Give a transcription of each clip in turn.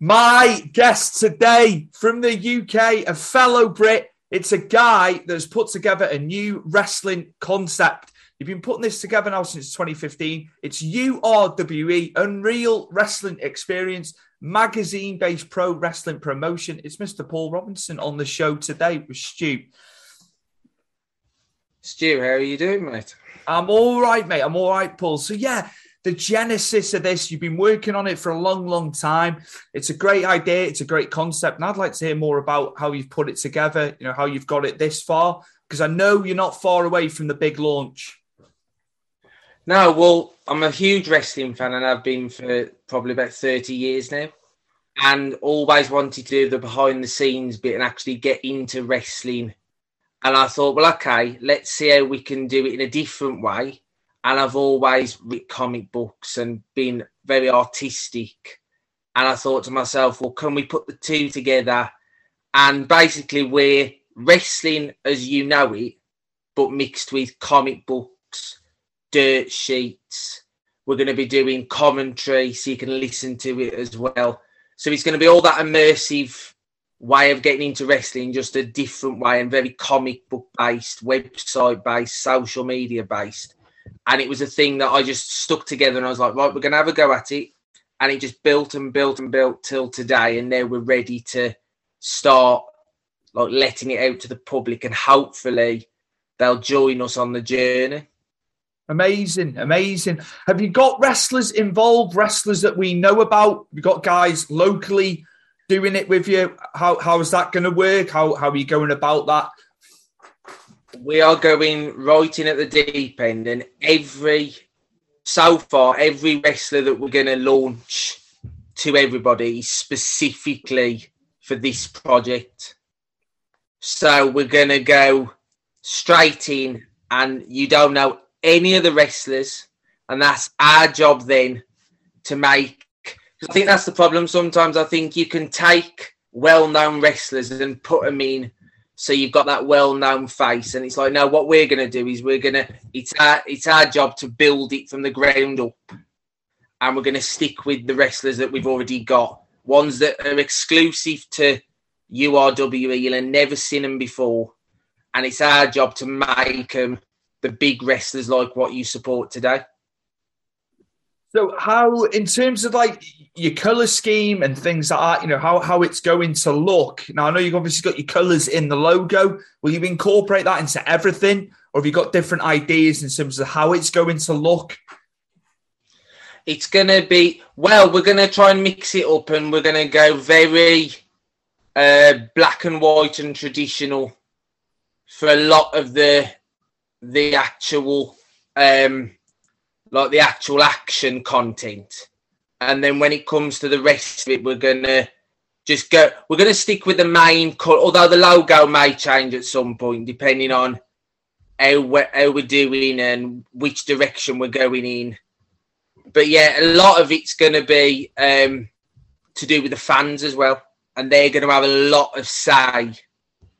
My guest today from the UK, a fellow Brit. It's a guy that's put together a new wrestling concept. You've been putting this together now since 2015. It's URWE, Unreal Wrestling Experience, magazine based pro wrestling promotion. It's Mr. Paul Robinson on the show today with Stu. Stu, how are you doing, mate? I'm all right, mate. I'm all right, Paul. So, yeah, the genesis of this. You've been working on it for a long, long time. It's a great idea. It's a great concept. And I'd like to hear more about how you've put it together, you know, how you've got it this far, because I know you're not far away from the big launch. No, well, I'm a huge wrestling fan and I've been for probably about 30 years now. And always wanted to do the behind the scenes bit and actually get into wrestling. And I thought, well, okay, let's see how we can do it in a different way and I've always read comic books and been very artistic. And I thought to myself, well, can we put the two together? And basically, we're wrestling as you know it, but mixed with comic books, dirt sheets. We're going to be doing commentary so you can listen to it as well. So it's going to be all that immersive way of getting into wrestling, just a different way and very comic book based, website based, social media based and it was a thing that I just stuck together and I was like, right, we're gonna have a go at it. And it just built and built and built till today, and now we're ready to start like letting it out to the public, and hopefully they'll join us on the journey. Amazing, amazing. Have you got wrestlers involved? Wrestlers that we know about? You got guys locally doing it with you. How how is that going to work? How how are you going about that? We are going right in at the deep end, and every so far, every wrestler that we're going to launch to everybody is specifically for this project. So we're going to go straight in, and you don't know any of the wrestlers, and that's our job then to make. I think that's the problem. Sometimes I think you can take well-known wrestlers and put them in so you've got that well-known face, and it's like, no, what we're going to do is we're going to it's our it's our job to build it from the ground up, and we're going to stick with the wrestlers that we've already got, ones that are exclusive to URWE. You'll have never seen them before, and it's our job to make them the big wrestlers like what you support today. So, how, in terms of like your color scheme and things like that, you know, how, how it's going to look? Now, I know you've obviously got your colors in the logo. Will you incorporate that into everything, or have you got different ideas in terms of how it's going to look? It's going to be, well, we're going to try and mix it up and we're going to go very uh, black and white and traditional for a lot of the the actual um like the actual action content. And then when it comes to the rest of it, we're gonna just go. We're gonna stick with the main cut, although the logo may change at some point depending on how we're, how we're doing and which direction we're going in. But yeah, a lot of it's gonna be um, to do with the fans as well, and they're gonna have a lot of say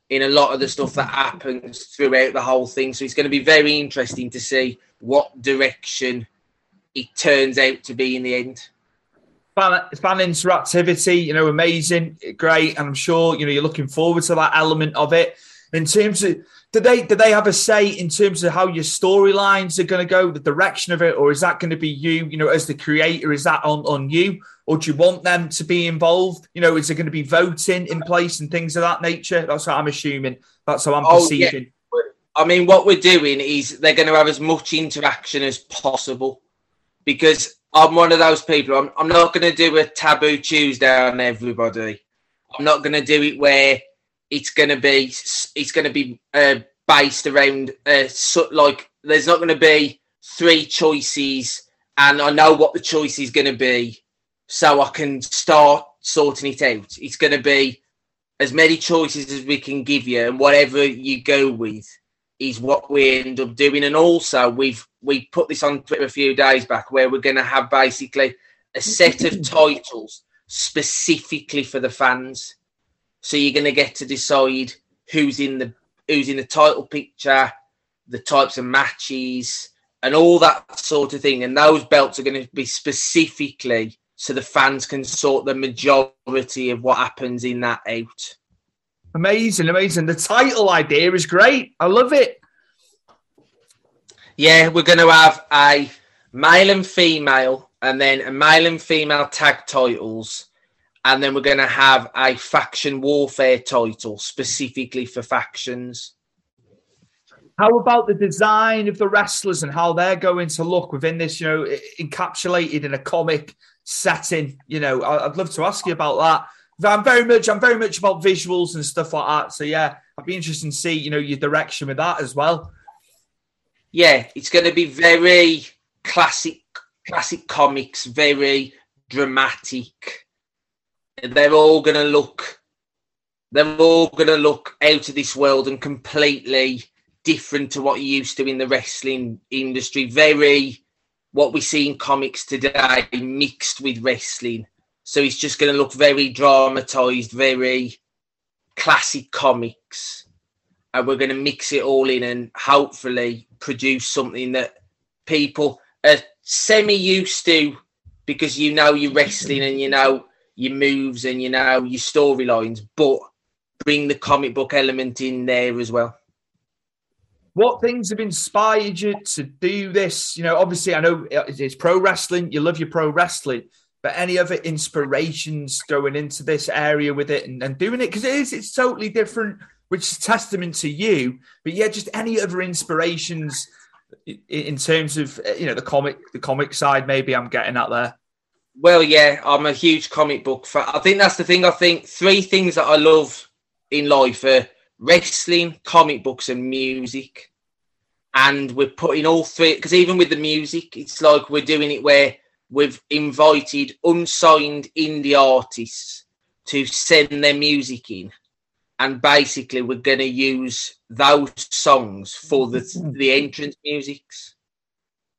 in a lot of the stuff that happens throughout the whole thing. So it's going to be very interesting to see what direction it turns out to be in the end. Fan, fan interactivity, you know, amazing, great, and I'm sure you know you're looking forward to that element of it. In terms of, do they do they have a say in terms of how your storylines are going to go, the direction of it, or is that going to be you, you know, as the creator? Is that on on you, or do you want them to be involved? You know, is there going to be voting in place and things of that nature? That's what I'm assuming. That's how I'm oh, perceiving. Yeah. I mean, what we're doing is they're going to have as much interaction as possible because I'm one of those people. I'm, I'm not going to do a taboo Tuesday on everybody. I'm not going to do it where it's going to be it's going to be uh, based around uh, so, like there's not going to be three choices and I know what the choice is going to be, so I can start sorting it out. It's going to be as many choices as we can give you, and whatever you go with is what we end up doing. And also, we've we put this on Twitter a few days back, where we're going to have basically a set of titles specifically for the fans. So you're going to get to decide who's in the who's in the title picture, the types of matches, and all that sort of thing. And those belts are going to be specifically so the fans can sort the majority of what happens in that out. Amazing, amazing. The title idea is great. I love it. Yeah, we're going to have a male and female, and then a male and female tag titles, and then we're going to have a faction warfare title specifically for factions. How about the design of the wrestlers and how they're going to look within this, you know, encapsulated in a comic setting? You know, I'd love to ask you about that. I'm very much, I'm very much about visuals and stuff like that. So yeah, I'd be interested to see, you know, your direction with that as well. Yeah, it's going to be very classic, classic comics, very dramatic. They're all going to look, they're all going to look out of this world and completely different to what you used to in the wrestling industry. Very what we see in comics today mixed with wrestling. So it's just going to look very dramatized, very classic comics. And we're going to mix it all in and hopefully produce something that people are semi used to because you know your wrestling and you know your moves and you know your storylines, but bring the comic book element in there as well. What things have inspired you to do this? You know, obviously, I know it's pro wrestling. You love your pro wrestling, but any other inspirations going into this area with it and, and doing it because it is it's totally different, which is testament to you. But yeah, just any other inspirations in terms of eh, you know the comic the comic side. Maybe I'm getting at there. Well, yeah, I'm a huge comic book fan. I think that's the thing. I think three things that I love in life are wrestling, comic books, and music. And we're putting all three because even with the music, it's like we're doing it where we've invited unsigned indie artists to send their music in. And basically, we're going to use those songs for the mm-hmm. the entrance musics.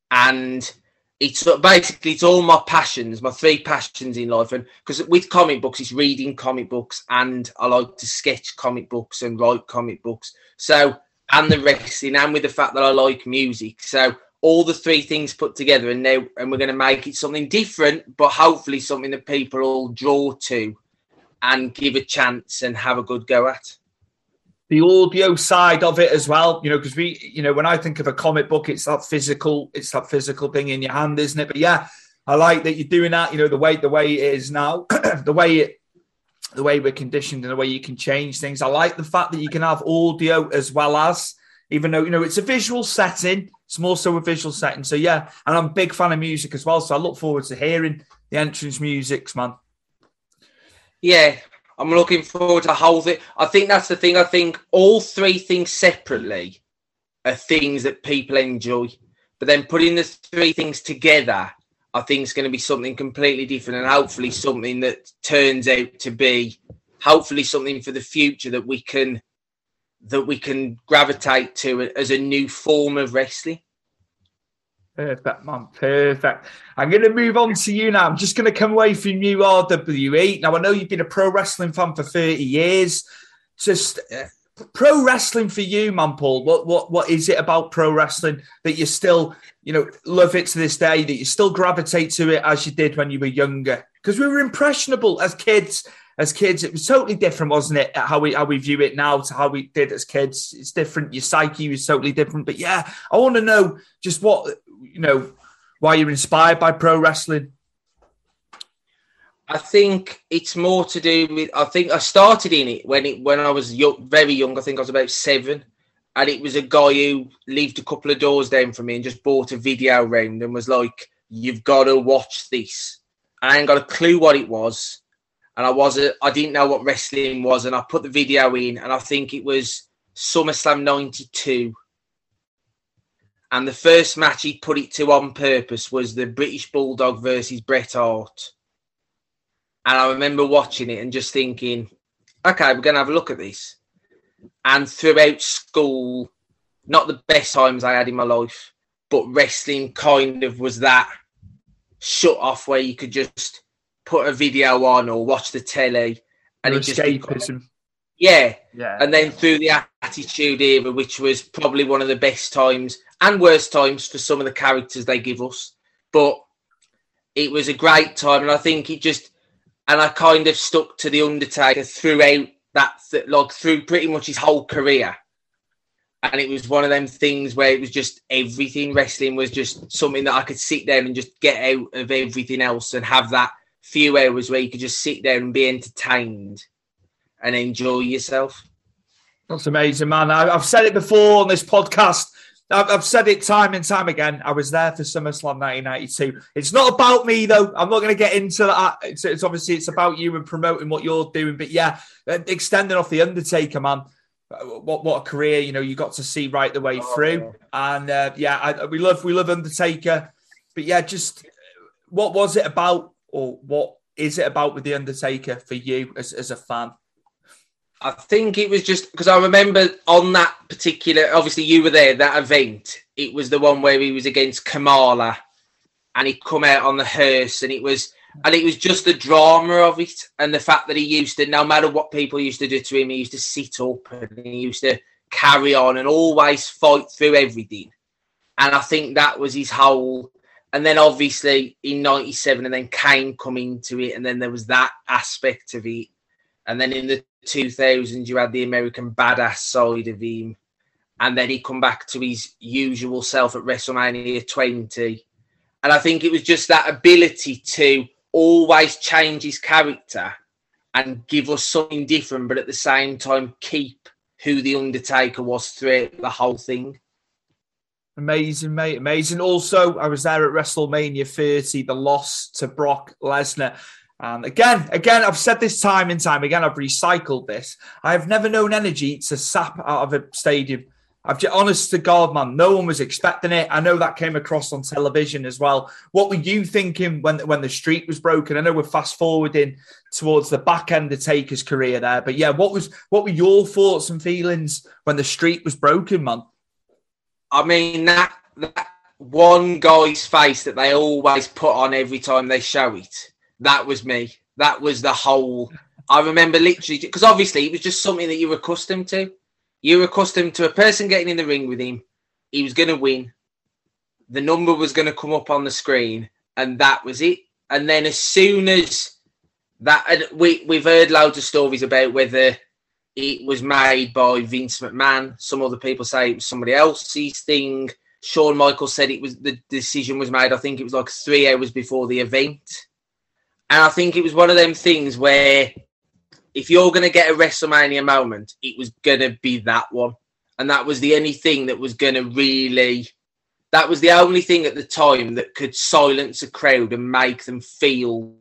And it's basically it's all my passions, my three passions in life. And because with comic books, it's reading comic books, and I like to sketch comic books and write comic books. So and the wrestling, and with the fact that I like music, so all the three things put together, and now and we're going to make it something different, but hopefully something that people all draw to and give a chance and have a good go at the audio side of it as well. You know, because we, you know, when I think of a comic book, it's that physical, it's that physical thing in your hand, isn't it? But yeah, I like that you're doing that. You know, the way the way it is now, the way it, the way we're conditioned, and the way you can change things. I like the fact that you can have audio as well as, even though you know it's a visual setting. It's more so a visual setting. So yeah, and I'm a big fan of music as well. So I look forward to hearing the entrance musics, man. Yeah, I'm looking forward to whole thing. I think that's the thing. I think all three things separately are things that people enjoy, but then putting the three things together, I think is going to be something completely different, and hopefully something that turns out to be, hopefully something for the future that we can that we can gravitate to as a new form of wrestling. Perfect, man. Perfect. I'm going to move on to you now. I'm just going to come away from URWE. Now, I know you've been a pro wrestling fan for 30 years. Just uh, pro wrestling for you, man, Paul. What, what, what is it about pro wrestling that you still, you know, love it to this day, that you still gravitate to it as you did when you were younger? Because we were impressionable as kids. As kids, it was totally different, wasn't it? How we how we view it now to how we did as kids. It's different. Your psyche was totally different. But yeah, I want to know just what you know, why you're inspired by pro wrestling? I think it's more to do with. I think I started in it when it when I was young, very young. I think I was about seven, and it was a guy who lived a couple of doors down from me and just bought a video round and was like, "You've got to watch this." And I ain't got a clue what it was, and I wasn't. I didn't know what wrestling was, and I put the video in, and I think it was SummerSlam '92 and the first match he put it to on purpose was the British Bulldog versus Bret Hart. And I remember watching it and just thinking, okay, we're going to have a look at this. And throughout school, not the best times I had in my life, but wrestling kind of was that shut off where you could just put a video on or watch the telly and it just escapism. Yeah. yeah. And then through the attitude era, which was probably one of the best times and worst times for some of the characters they give us. But it was a great time. And I think it just, and I kind of stuck to The Undertaker throughout that, like through pretty much his whole career. And it was one of them things where it was just everything. Wrestling was just something that I could sit down and just get out of everything else and have that few hours where you could just sit there and be entertained and enjoy yourself. That's amazing, man. I, have said it before on this podcast. I've, I've, said it time and time again. I was there for SummerSlam 1992. It's not about me though. I'm not going to get into that. It's, it's, obviously it's about you and promoting what you're doing. But yeah, uh, extending off the Undertaker, man. Uh, what what a career you know you got to see right the way through, and uh, yeah, I, we love we love Undertaker. But yeah, just what was it about, or what is it about with the Undertaker for you as, as a fan? I think it was just because I remember on that particular, obviously you were there, that event. It was the one where he was against Kamala and he'd come out on the hearse and it was, and it was just the drama of it and the fact that he used to, no matter what people used to do to him, he used to sit up and he used to carry on and always fight through everything. And I think that was his whole, and then obviously in 97 and then Kane come into it and then there was that aspect of it. And then in the 2000s, you had the American badass side of him. And then he come back to his usual self at WrestleMania 20. And I think it was just that ability to always change his character and give us something different, but at the same time keep who the Undertaker was throughout the whole thing. Amazing, mate. Amazing. Also, I was there at WrestleMania 30, the loss to Brock Lesnar. And again, again, I've said this time and time again, I've recycled this. I've never known energy to sap out of a stadium. I've just, honest to God, man, no one was expecting it. I know that came across on television as well. What were you thinking when when the streak was broken? I know we're fast forwarding towards the back end of Taker's career there, but yeah, what was what were your thoughts and feelings when the streak was broken, man? I mean that that one guy's face that they always put on every time they show it that was me. That was the whole. I remember literally because obviously it was just something that you were accustomed to. You were accustomed to a person getting in the ring with him. He was going to win. The number was going to come up on the screen, and that was it. And then as soon as that, we we've heard loads of stories about whether it was made by Vince McMahon. Some other people say it was somebody else's thing. Shawn Michaels said it was the decision was made. I think it was like three hours before the event. And I think it was one of them things where if you're going to get a WrestleMania moment, it was going to be that one. And that was the only thing that was going to really, that was the only thing at the time that could silence a crowd and make them feel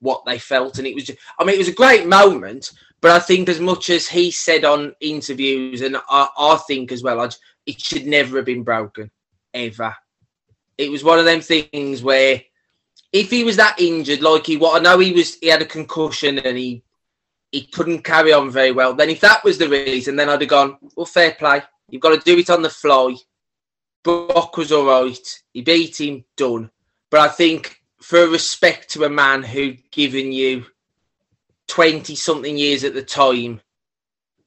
what they felt. And it was, just, I mean, it was a great moment. But I think as much as he said on interviews, and I, I think as well, it should never have been broken, ever. It was one of them things where if he was that injured, like he what I know he was, he had a concussion and he he couldn't carry on very well. Then if that was the reason, then I'd have gone, well, fair play. You've got to do it on the fly. Brock was all right. He beat him, done. But I think for respect to a man who'd given you 20 something years at the time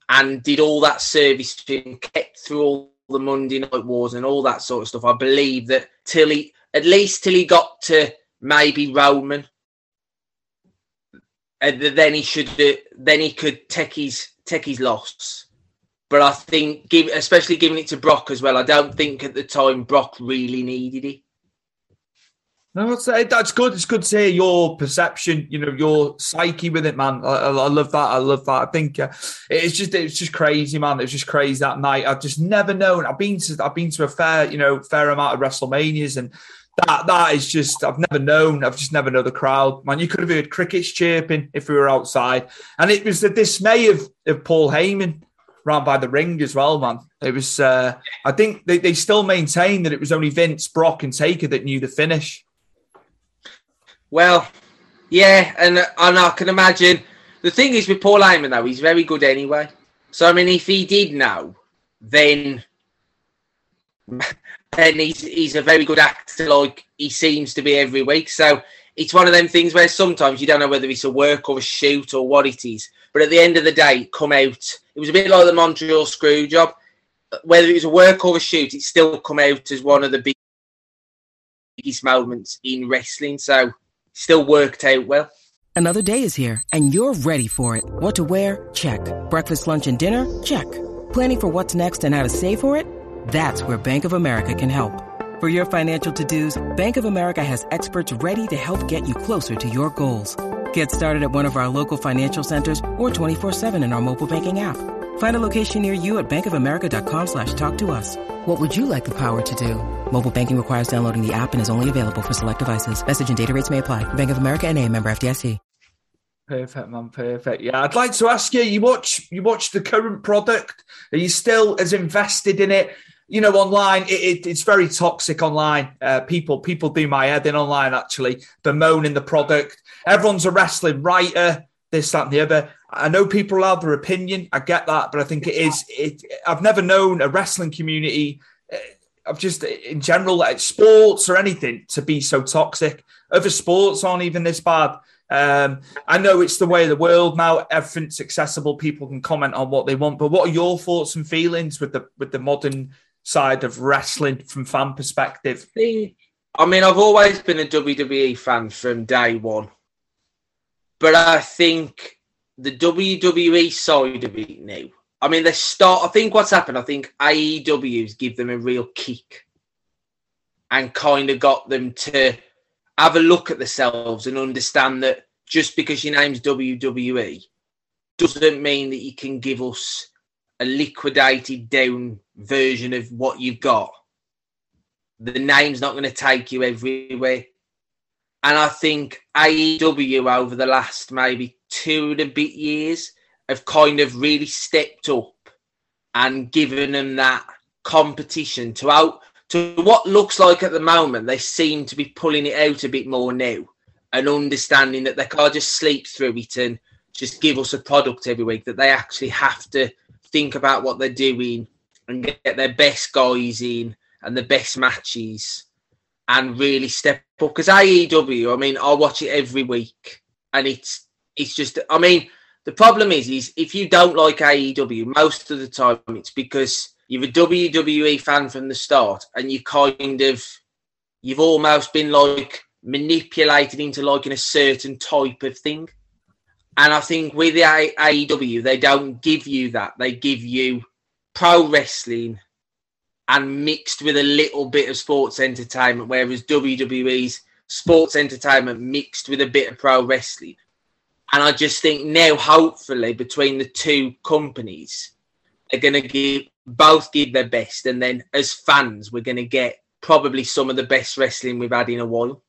and did all that service to him, kept through all the Monday night wars and all that sort of stuff, I believe that till he, at least till he got to maybe Roman, and then he should then he could take his take his loss. But I think, give, especially giving it to Brock as well, I don't think at the time Brock really needed it. No, that's, that's good. It's good to hear your perception, you know, your psyche with it, man. I, I love that. I love that. I think uh, it's just it's just crazy, man. It was just crazy that night. I've just never known. I've been to I've been to a fair, you know, fair amount of WrestleManias, and that that is just I've never known. I've just never known the crowd. Man, you could have heard crickets chirping if we were outside. And it was the dismay of, of Paul Heyman round by the ring as well, man. It was uh I think they, they still maintain that it was only Vince, Brock, and Taker that knew the finish. Well, Yeah, and and I can imagine the thing is with Paul Heyman though, he's very good anyway. So I mean, if he did know, then then he's he's a very good actor, like he seems to be every week. So it's one of them things where sometimes you don't know whether it's a work or a shoot or what it is. But at the end of the day, come out. It was a bit like the Montreal screw job. Whether it was a work or a shoot, it still come out as one of the biggest moments in wrestling. So still worked out well. Another day is here, and you're ready for it. What to wear? Check. Breakfast, lunch, and dinner? Check. Planning for what's next and how to save for it? That's where Bank of America can help. For your financial to-dos, Bank of America has experts ready to help get you closer to your goals. Get started at one of our local financial centers or 24-7 in our mobile banking app. Find a location near you at bankofamerica.com slash talk to us. What would you like the power to do? Mobile banking requires downloading the app and is only available for select devices. Message and data rates may apply. Bank of America and a member FDIC. Perfect, man. Perfect. Yeah, I'd like to ask you. You watch, you watch the current product. Are you still as invested in it? You know, online, it, it, it's very toxic. Online, uh, people, people do my head in online. Actually, bemoaning the product. Everyone's a wrestling writer. This, that, and the other. I know people have their opinion. I get that, but I think it is. It. I've never known a wrestling community. Uh, of just in general, like sports or anything, to be so toxic. Other sports aren't even this bad. Um, I know it's the way of the world now. Everything's accessible. People can comment on what they want. But what are your thoughts and feelings with the with the modern side of wrestling from fan perspective? I mean, I've always been a WWE fan from day one, but I think the WWE side of it now. I mean, they start. I think what's happened. I think AEW's give them a real kick, and kind of got them to have a look at themselves and understand that just because your name's WWE doesn't mean that you can give us a liquidated down version of what you've got. The name's not going to take you everywhere. And I think AEW over the last maybe two and a bit years have kind of really stepped up and given them that competition to out to what looks like at the moment, they seem to be pulling it out a bit more now and understanding that they can't just sleep through it and just give us a product every week, that they actually have to think about what they're doing and get their best guys in and the best matches and really step up. Because AEW, I mean, I watch it every week and it's it's just I mean, the problem is is if you don't like AEW, most of the time it's because you're a WWE fan from the start, and you kind of you've almost been like manipulated into liking a certain type of thing. And I think with the AEW, they don't give you that. They give you pro wrestling and mixed with a little bit of sports entertainment, whereas WWE's sports entertainment mixed with a bit of pro wrestling. And I just think now, hopefully, between the two companies, they're going to give both give their best, and then as fans, we're going to get probably some of the best wrestling we've had in a while.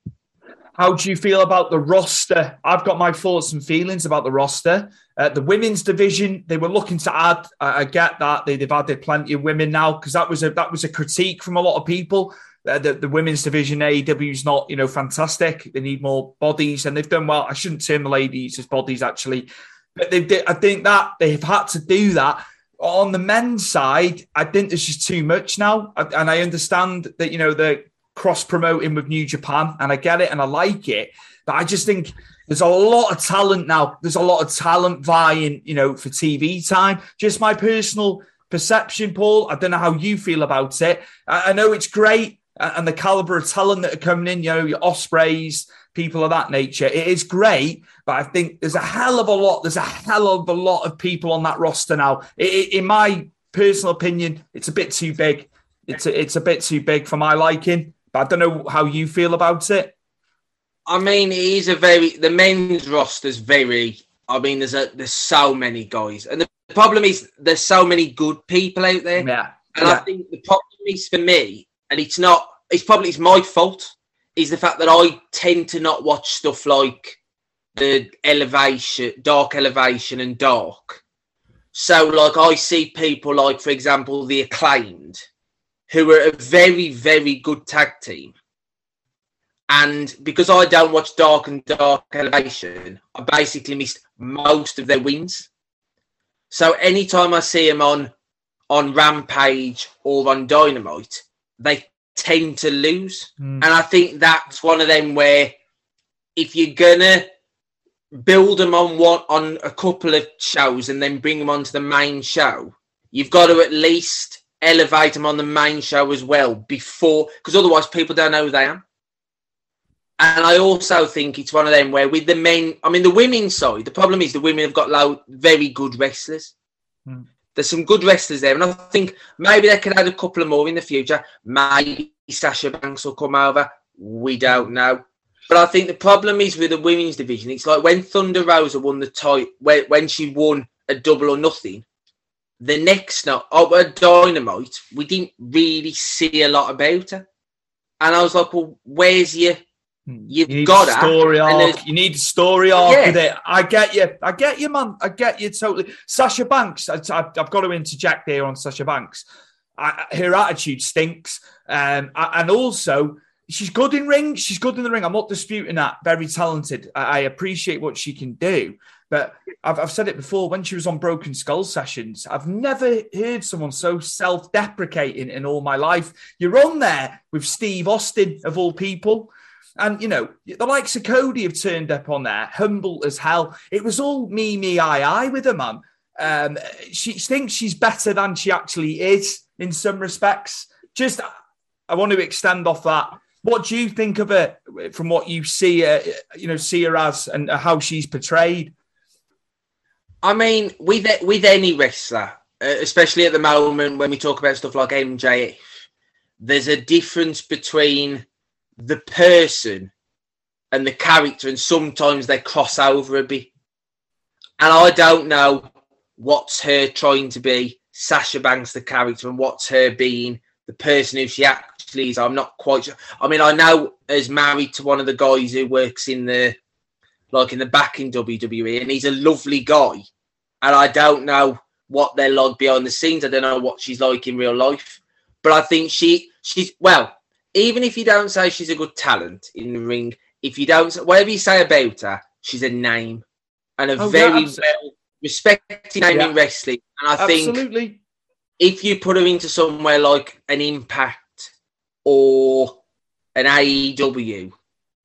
How do you feel about the roster? I've got my thoughts and feelings about the roster. Uh, the women's division, they were looking to add. I, I get that they, have added plenty of women now because that was a that was a critique from a lot of people. Uh, the, the women's division AEW is not you know fantastic. They need more bodies, and they've done well. I shouldn't term the ladies as bodies actually, but they I think that they've had to do that on the men's side, I think this is too much now. And I understand that, you know, the cross promoting with New Japan, and I get it and I like it. But I just think there's a lot of talent now. There's a lot of talent vying, you know, for TV time. Just my personal perception, Paul. I don't know how you feel about it. I, know it's great uh, and the caliber of talent that are coming in, you know, your Ospreays, people of that nature. It is great, but I think there's a hell of a lot. There's a hell of a lot of people on that roster now. In my personal opinion, it's a bit too big. It's a, it's a bit too big for my liking. But I don't know how you feel about it. I mean, it is a very the men's roster's very. I mean, there's a there's so many guys, and the problem is there's so many good people out there. Yeah, and yeah. I think the problem is for me, and it's not. It's probably it's my fault is the fact that I tend to not watch stuff like the elevation, dark elevation, and dark. So, like, I see people like, for example, the acclaimed, who are a very, very good tag team. And because I don't watch Dark and Dark Elevation, I basically missed most of their wins. So anytime I see them on on Rampage or on Dynamite, they tend to lose. Mm. And I think that's one of them where if you're gonna build them on one on a couple of shows and then bring them onto the main show, you've got to at least elevate them on the main show as well before, because otherwise people don't know who they are. And I also think it's one of them where with the men, I mean, the women's side, the problem is the women have got low, very good wrestlers. Mm. There's some good wrestlers there, and I think maybe they could add a couple of more in the future. Maybe Sasha Banks will come over. We don't know. But I think the problem is with the women's division, it's like when Thunder Rosa won the title, when, when she won a double or nothing, the next night, oh, at Dynamite, we didn't really see a lot about her. And I was like, well, where's your Hmm. You've you got a story arc. You need a story arc yeah. with it. I get you. I get you, man. I get you totally. Sasha Banks. I, have got to interject here on Sasha Banks. I, her attitude stinks, um, and also she's good in ring. She's good in the ring. I'm not disputing that. Very talented. I, I appreciate what she can do. But I've, I've, said it before when she was on Broken Skull sessions, I've never heard someone so self deprecating in all my life. You're on there with Steve Austin, of all people. And, you know, the likes of Cody have turned up on there, humble as hell. It was all me, me, I, I with her, man. Um, she thinks she's better than she actually is in some respects. Just, I want to extend off that. What do you think of it from what you see, uh, you know, see her as and how she's portrayed? I mean, with with any wrestler, uh, especially at the moment when we talk about stuff like MJF, there's a difference between the person and the character, and sometimes they cross over a bit. And I don't know what's her trying to be, Sasha Banks, the character, and what's her being the person who she actually is. I'm not quite sure. I mean, I know as married to one of the guys who works in the like in the back in WWE, and he's a lovely guy. And I don't know what they're like behind the scenes. I don't know what she's like in real life. But I think she she's well, even if you don't say she's a good talent in the ring, if you don't, whatever you say about her, she's a name and a oh, very yeah, well respected name yeah. in wrestling. And I absolutely. think if you put her into somewhere like an Impact or an AEW,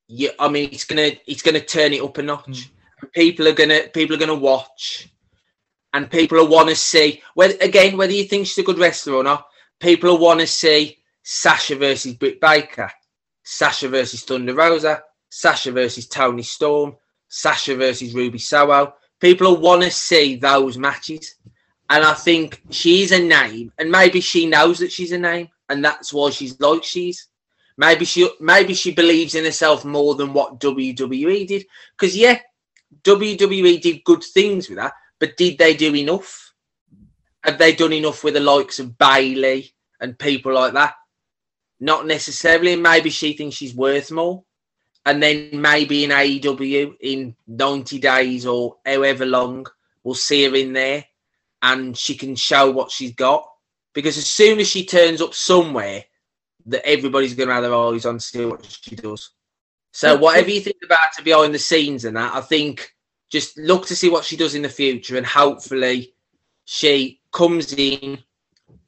yeah, I mean, it's gonna it's gonna turn it up a notch. Mm. People are gonna people are gonna watch, and people will want to see. Whether again, whether you think she's a good wrestler or not, people will want to see Sasha versus Britt Baker, Sasha versus Thunder Rosa, Sasha versus Toni Storm, Sasha versus Ruby Soho. People want to see those matches. And I think she's a name, and maybe she knows that she's a name, and that's why she's like she's. Maybe she maybe she believes in herself more than what WWE did. Because yeah, WWE did good things with that, but did they do enough? Have they done enough with the likes of Bayley and people like that? Not necessarily. Maybe she thinks she's worth more. And then maybe in AEW in 90 days or however long, we'll see her in there and she can show what she's got. Because as soon as she turns up somewhere, that everybody's going to have their eyes on to see what she does. So whatever you think about her behind the scenes and that, I think just look to see what she does in the future and hopefully she comes in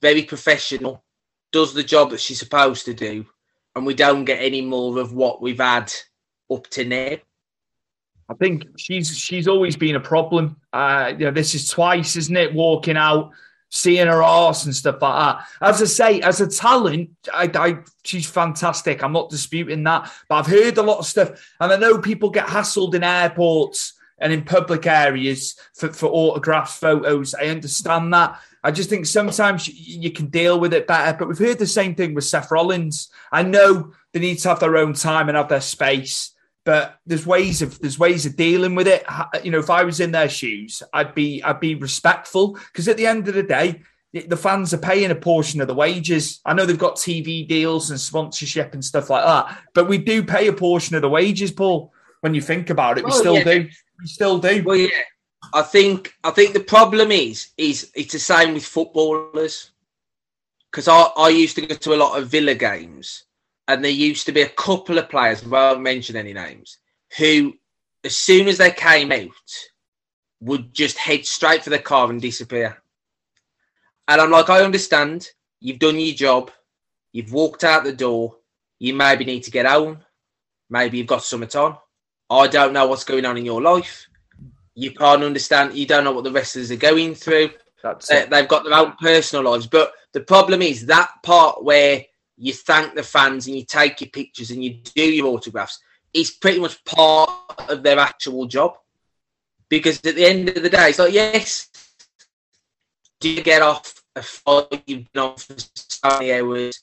very professional does the job that she's supposed to do, and we don't get any more of what we've had up to now. I think she's she's always been a problem. Uh, you know, this is twice, isn't it? Walking out, seeing her ass and stuff like that. As I say, as a talent, I, I, she's fantastic. I'm not disputing that, but I've heard a lot of stuff, and I know people get hassled in airports and in public areas for, for autographs, photos. I understand that, I just think sometimes you can deal with it better. But we've heard the same thing with Seth Rollins. I know they need to have their own time and have their space, but there's ways of there's ways of dealing with it. You know, if I was in their shoes, I'd be I'd be respectful because at the end of the day, the fans are paying a portion of the wages. I know they've got TV deals and sponsorship and stuff like that, but we do pay a portion of the wages, Paul. When you think about it, we still yeah. do. We still do. Well, yeah. I think I think the problem is is it's the same with footballers because I, I used to go to a lot of Villa games and there used to be a couple of players, I won't mention any names, who, as soon as they came out, would just head straight for the car and disappear. And I'm like, I understand. You've done your job. You've walked out the door. You maybe need to get home. Maybe you've got something on. I don't know what's going on in your life. You can't understand. You don't know what the wrestlers are going through. They, they've got their own personal lives. But the problem is that part where you thank the fans and you take your pictures and you do your autographs It's pretty much part of their actual job. Because at the end of the day, it's like, yes, do you get off a fight you've been on for so many hours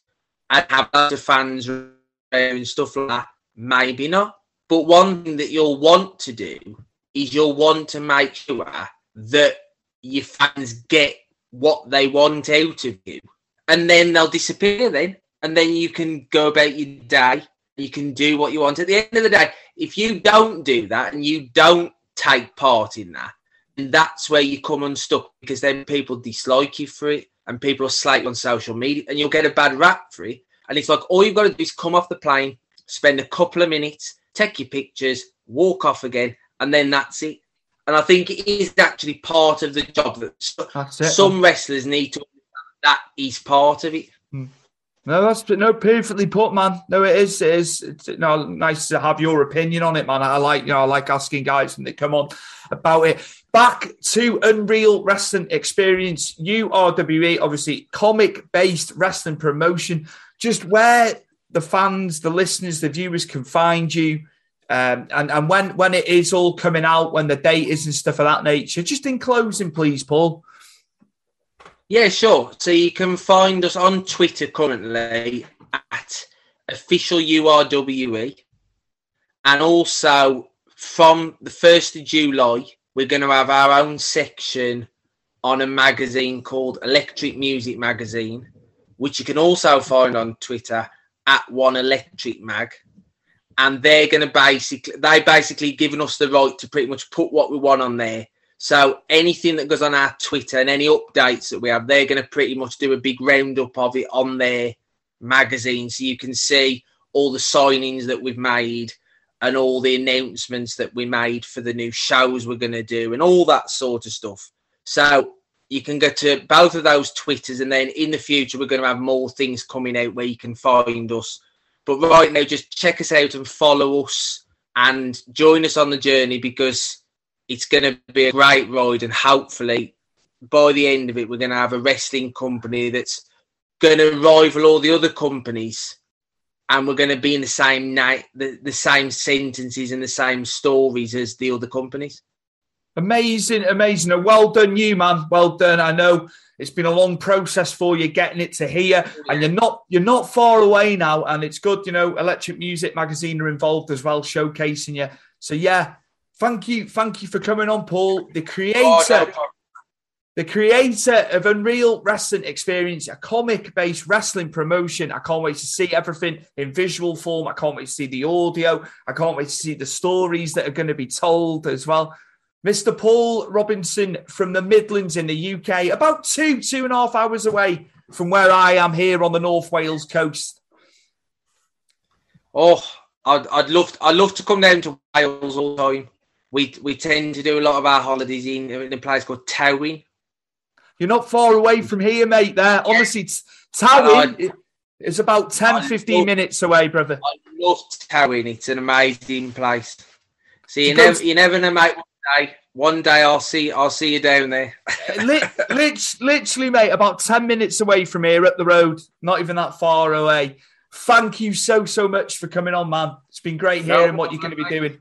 and have lots of fans and stuff like that? Maybe not. But one thing that you'll want to do is you'll want to make sure that your fans get what they want out of you. And then they'll disappear then. And then you can go about your day. You can do what you want. At the end of the day, if you don't do that and you don't take part in that, and that's where you come unstuck because then people dislike you for it and people are slate on social media and you'll get a bad rap for it. And it's like all you've got to do is come off the plane, spend a couple of minutes, take your pictures, walk off again, and then that's it. And I think it is actually part of the job that some wrestlers need to. That is part of it. Hmm. No, that's no perfectly put, man. No, it is. It is. It's nice to have your opinion on it, man. I like you know, I like asking guys when they come on about it. Back to Unreal Wrestling Experience, URWE, obviously comic based wrestling promotion. Just where the fans, the listeners, the viewers can find you. Um, and and when when it is all coming out, when the date is and stuff of that nature, just in closing, please, Paul. Yeah, sure. So you can find us on Twitter currently at official URWE, and also from the first of July, we're going to have our own section on a magazine called Electric Music Magazine, which you can also find on Twitter at One Electric Mag and they're going to basically they basically given us the right to pretty much put what we want on there. So anything that goes on our Twitter and any updates that we have, they're going to pretty much do a big roundup of it on their magazine, so you can see all the signings that we've made and all the announcements that we made for the new shows we're going to do and all that sort of stuff. So you can go to both of those Twitters, and then in the future we're going to have more things coming out where you can find us but right now, just check us out and follow us and join us on the journey because it's going to be a great ride. And hopefully, by the end of it, we're going to have a wrestling company that's going to rival all the other companies. And we're going to be in the same night, the, the same sentences and the same stories as the other companies. Amazing, amazing. Well done, you man. Well done. I know it's been a long process for you getting it to here, and you're not you're not far away now. And it's good, you know. Electric Music Magazine are involved as well, showcasing you. So yeah, thank you, thank you for coming on, Paul, the creator. Oh, no. The creator of Unreal Wrestling Experience, a comic based wrestling promotion. I can't wait to see everything in visual form. I can't wait to see the audio. I can't wait to see the stories that are going to be told as well. Mr. Paul Robinson from the Midlands in the UK, about two, two and a half hours away from where I am here on the North Wales coast. Oh, I'd, I'd love I'd love to come down to Wales all the time. We we tend to do a lot of our holidays in, in a place called Towyn. You're not far away from here, mate. There, honestly, Towyn is about 10, I 15 love, minutes away, brother. I love Towyn. It's an amazing place. So you never, you never know, mate day. One day I'll see I'll see you down there. Eh, literally, literally, mate, about 10 minutes away from here up the road, not even that far away. Thank you so, so much for coming on, man. It's been great hearing no what you're going to be doing.